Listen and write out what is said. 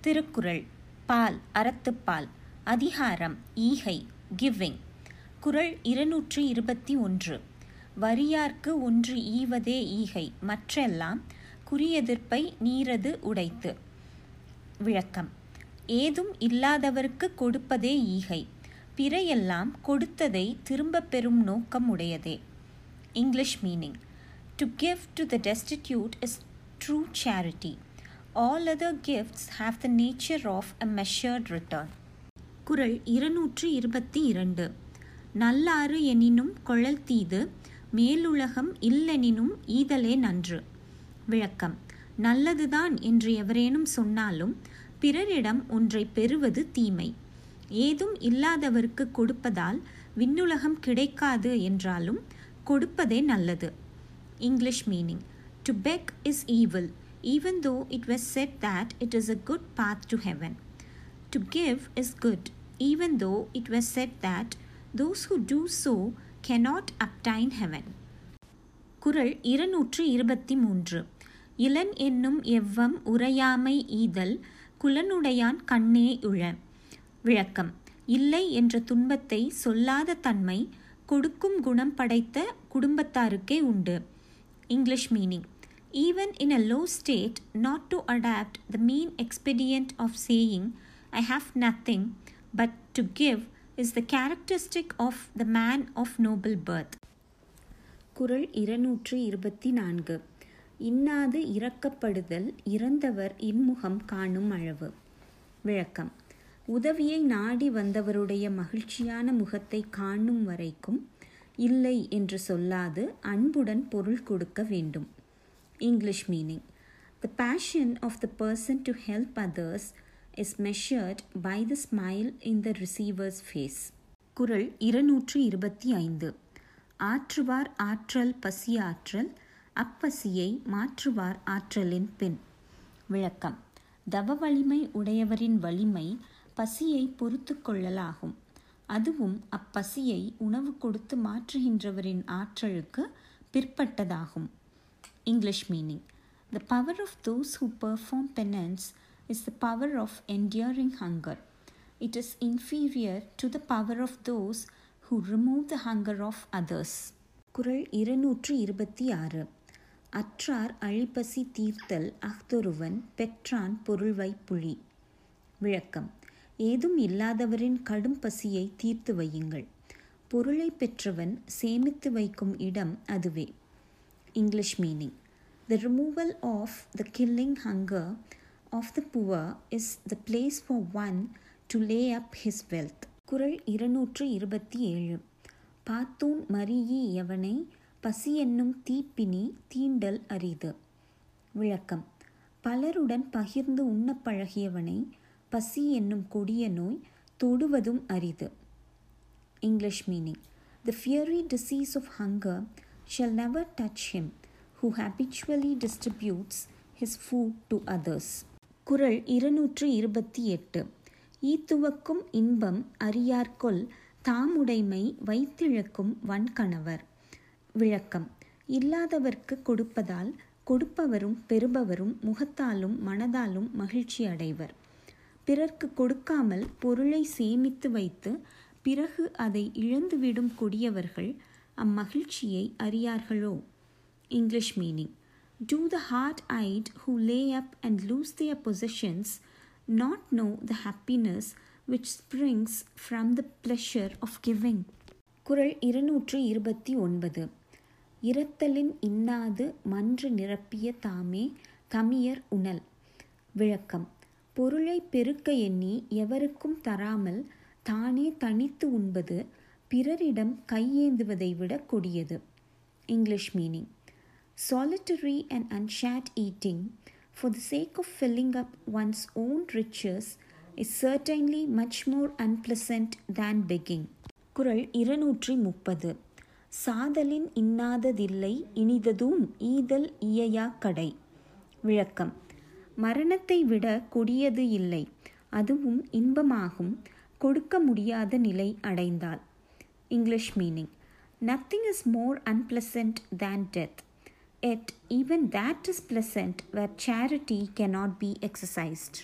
திருக்குறள். பால் அறத்துப்பால். அதிகாரம் ஈகை கிவ்விங் குறள் இருநூற்றி இருபத்தி ஒன்று. வரியார்க்கு ஒன்று ஈவதே ஈகை மற்றெல்லாம் குறியெதிர்ப்பை நீரது உடைத்து. விளக்கம். ஏதும் இல்லாதவருக்கு கொடுப்பதே ஈகை. பிறையெல்லாம் கொடுத்ததை திரும்பப் பெறும் நோக்கம் உடையதே. English meaning to give to the destitute is true charity all other gifts have the nature of a measured return. குரல் இருநூற்று இருபத்தி இரண்டு நல்லாறு எனினும் கொழல் தீது மேலுலகம் இல்லெனினும் ஈதலே நன்று. விளக்கம் நல்லதுதான் என்று எவரேனும் சொன்னாலும் பிறரிடம் ஒன்றை பெறுவது தீமை. ஏதும் இல்லாதவருக்கு கொடுப்பதால் விண்ணுலகம் கிடைக்காது என்றாலும் கொடுப்பதே நல்லது. English meaning to beg is evil even though it was said that it is a good path to heaven. To give is good, even though it was said that those who do so cannot obtain heaven. குரல் இருநூற்று இருபத்தி மூன்று இளன் என்னும் எவ்வம் உரையாமை ஈதல் குலனுடையான் கண்ணே உழ விளக்கம் இல்லை என்ற துன்பத்தை சொல்லாத தன்மை கொடுக்கும் குணம் படைத்த குடும்பத்தாருக்கே உண்டு English meaning even in a low state, not to adapt the mean expedient of saying, I have nothing, but to give is the characteristic of the man of noble birth. குறள் இருநூற்று இருபத்தி நான்கு. இன்னாது இறக்கப்படுதல் இறந்தவர் இன்முகம் காணும் அளவு. விளக்கம். உதவியை நாடி வந்தவருடைய மகிழ்ச்சியான முகத்தை காணும் வரைக்கும் இல்லை என்று சொல்லாது அன்புடன் பொருள் கொடுக்க வேண்டும். English meaning. The passion of the person to help others is measured by the smile in the receiver's face. குரல் இருநூற்று இருபத்தி ஐந்து ஆற்றுவார் ஆற்றல் பசி ஆற்றல் அப்பசியை மாற்றுவார் ஆற்றலின் பின். விளக்கம். தவ வலிமை உடையவரின் வலிமை பசியை பொறுத்து கொள்ளலாகும். அதுவும் அப்பசியை உணவு கொடுத்து மாற்றுகின்றவரின் ஆற்றலுக்கு பிற்பட்டதாகும். English meaning. The power of those who perform penance is the power of enduring hunger. It is inferior to the power of those who remove the hunger of others. குரல் இருநூற்று இருபத்தி ஆறு அற்றார் அழிப்பசி தீர்த்தல் அஃதொருவன் பெற்றான் பொருள்வை புலி விளக்கம் ஏதும் இல்லாதவரின் கடும் பசியை தீர்த்து வையுங்கள் பொருளை பெற்றவன் சேமித்து வைக்கும் இடம் அதுவே English meaning. The removal of the killing hunger of the poor is the place for one to lay up his wealth. குரல் இருநூற்று இருபத்தி ஏழு பாத்தூன் மரியி எவனை பசி என்னும் தீப்பினி தீண்டல் அரிது. விளக்கம். பலருடன் பகிர்ந்து உண்ண பழகியவனை பசி என்னும் கொடிய நோய் தொடுவதும் அரிது. English meaning the fiery disease of hunger shall never touch him who habitually distributes his food to others. குரல் இருநூற்று இருபத்தி எட்டு ஈத்துவக்கும் இன்பம் அறியார்கொல் தாமுடைமை வைத்திழக்கும் வன்கணவர். விளக்கம். இல்லாதவர்க்கு கொடுப்பதால் கொடுப்பவரும் பெறுபவரும் முகத்தாலும் மனதாலும் மகிழ்ச்சி அடைவர். பிறர்க்கு கொடுக்காமல் பொருளை சேமித்து வைத்து பிறகு அதை இழந்துவிடும் கொடியவர்கள் அம்மகிழ்ச்சியை அறியார்களோ? English meaning do the hard hearted who lay up and lose their positions not know the happiness which springs from the pleasure of giving குரல் இருநூற்று இருபத்தி ஒன்பது இரத்தலின் இன்னாது மன்று நிரப்பிய தாமே கமியர் உணல். விளக்கம். பொருளை பெருக்க எண்ணி எவருக்கும் தராமல் தானே தனித்து உண்பது பிறரிடம் கையேந்துவதை விட கொடியது. English meaning solitary and unshared eating for the sake of filling up one's own riches is certainly much more unpleasant than begging குரல் இருநூற்றி முப்பது சாதலின் இன்னாததில்லை இனிததும் ஈதல் இயையா கடை. விளக்கம். மரணத்தை விட கொடியது இல்லை அதுவும் இன்பமாகும் கொடுக்க முடியாத நிலை அடைந்தால். English meaning. Nothing is more unpleasant than death. Yet, even that is pleasant where charity cannot be exercised.